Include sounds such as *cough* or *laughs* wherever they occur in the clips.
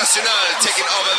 Nacional, taking over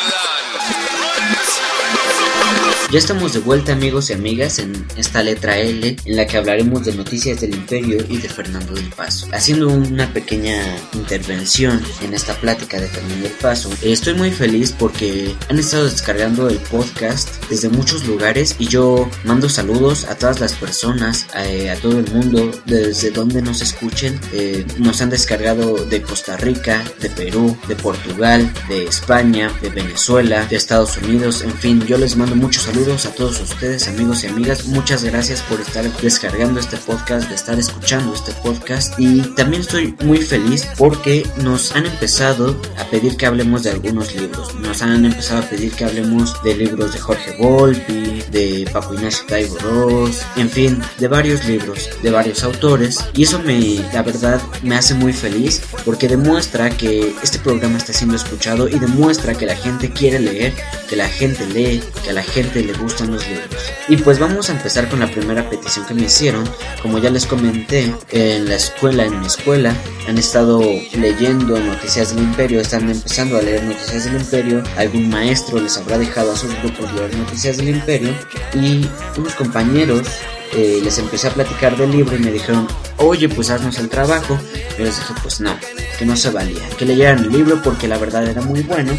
the Ya estamos de vuelta amigos y amigas en esta letra L en la que hablaremos de noticias del imperio y de Fernando del Paso. Haciendo una pequeña intervención en esta plática de Fernando del Paso, estoy muy feliz porque han estado descargando el podcast desde muchos lugares y yo mando saludos a todas las personas, a, a todo el mundo, desde donde nos escuchen. Eh, nos han descargado de Costa Rica, de Perú, de Portugal, de España, de Venezuela, de Estados Unidos, en fin, yo les mando muchos saludos a todos ustedes, amigos y amigas. Muchas gracias por estar descargando este podcast, de estar escuchando este podcast. Y también estoy muy feliz porque nos han empezado a pedir que hablemos de algunos libros. Nos han empezado a pedir que hablemos de libros de Jorge Volpi, de Paco Ignacio Taibo Ross, en fin, de varios libros, de varios autores. Y eso me, la verdad, me hace muy feliz porque demuestra que este programa está siendo escuchado y demuestra que la gente quiere leer, que la gente lee, que la gente gustan los libros. Y pues vamos a empezar con la primera petición que me hicieron. Como ya les comenté, en la escuela, en mi escuela, han estado leyendo Noticias del Imperio, están empezando a leer Noticias del Imperio. Algún maestro les habrá dejado a sus grupos leer Noticias del Imperio. Y unos compañeros eh, les empecé a platicar del libro y me dijeron, oye, pues haznos el trabajo. Yo les dije, pues no, que no se valía, que leyeran el libro porque la verdad era muy bueno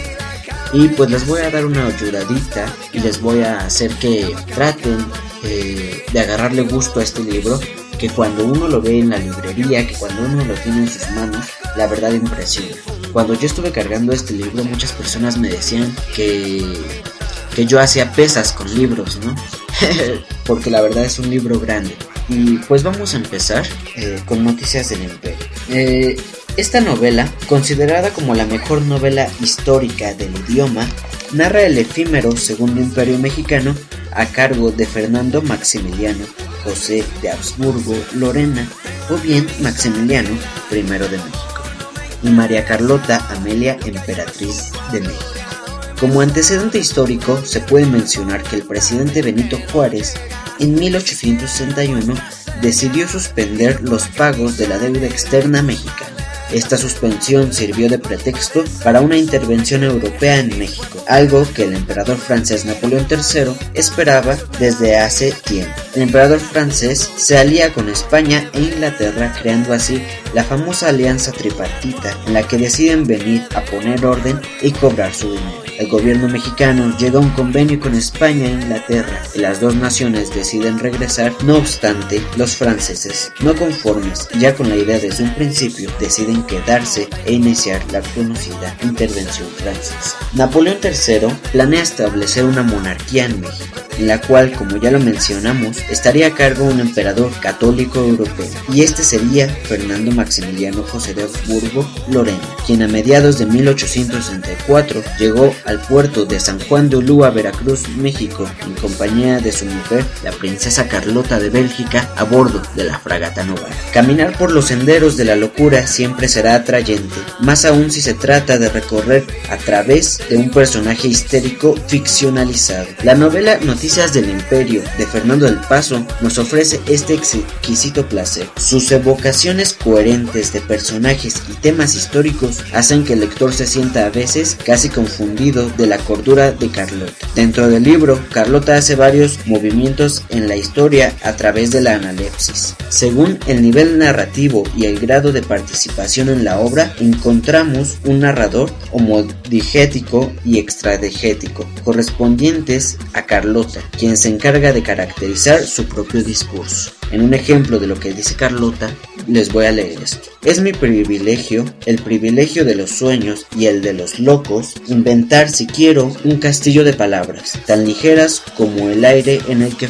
y pues les voy a dar una ayudadita y les voy a hacer que traten eh, de agarrarle gusto a este libro. Que cuando uno lo ve en la librería, que cuando uno lo tiene en sus manos, la verdad impresiona. Cuando yo estuve cargando este libro, muchas personas me decían que, que yo hacía pesas con libros, ¿no? *laughs* Porque la verdad es un libro grande. Y pues vamos a empezar eh, con Noticias del Imperio. Eh, esta novela, considerada como la mejor novela histórica del idioma, narra el efímero Segundo Imperio Mexicano a cargo de Fernando Maximiliano José de Habsburgo Lorena o bien Maximiliano I de México y María Carlota Amelia Emperatriz de México. Como antecedente histórico se puede mencionar que el presidente Benito Juárez en 1861 decidió suspender los pagos de la deuda externa mexicana esta suspensión sirvió de pretexto para una intervención europea en México, algo que el emperador francés Napoleón III esperaba desde hace tiempo. El emperador francés se alía con España e Inglaterra creando así la famosa alianza tripartita en la que deciden venir a poner orden y cobrar su dinero. El gobierno mexicano llega a un convenio con España e Inglaterra y las dos naciones deciden regresar, no obstante, los franceses, no conformes ya con la idea desde un principio, deciden quedarse e iniciar la conocida intervención francesa. Napoleón III planea establecer una monarquía en México en la cual, como ya lo mencionamos, estaría a cargo un emperador católico europeo, y este sería Fernando Maximiliano José de Habsburgo Lorena, quien a mediados de 1864 llegó al puerto de San Juan de Ulúa, Veracruz, México, en compañía de su mujer, la princesa Carlota de Bélgica, a bordo de la fragata Novara. Caminar por los senderos de la locura siempre será atrayente, más aún si se trata de recorrer a través de un personaje histérico ficcionalizado. La novela Noticias del Imperio de Fernando del Paso nos ofrece este exquisito placer. Sus evocaciones coherentes de personajes y temas históricos hacen que el lector se sienta a veces casi confundido de la cordura de Carlota. Dentro del libro, Carlota hace varios movimientos en la historia a través de la analepsis. Según el nivel narrativo y el grado de participación en la obra, encontramos un narrador homodigético y extradigético, correspondientes a Carlota quien se encarga de caracterizar su propio discurso. En un ejemplo de lo que dice Carlota, les voy a leer esto. Es mi privilegio, el privilegio de los sueños y el de los locos, inventar si quiero un castillo de palabras, tan ligeras como el aire en el que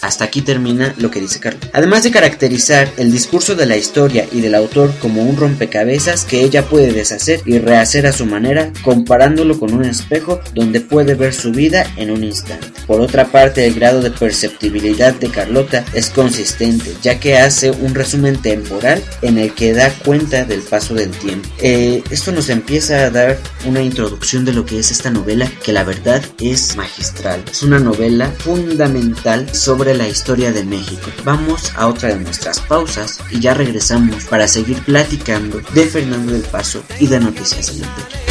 hasta aquí termina lo que dice Carlos. Además de caracterizar el discurso de la historia y del autor como un rompecabezas que ella puede deshacer y rehacer a su manera, comparándolo con un espejo donde puede ver su vida en un instante. Por otra parte, el grado de perceptibilidad de Carlota es consistente, ya que hace un resumen temporal en el que da cuenta del paso del tiempo. Eh, esto nos empieza a dar una introducción de lo que es esta novela, que la verdad es magistral. Es una novela fundamental sobre la historia de México. Vamos a otra de nuestras pausas y ya regresamos para seguir platicando de Fernando del Paso y de Noticias del.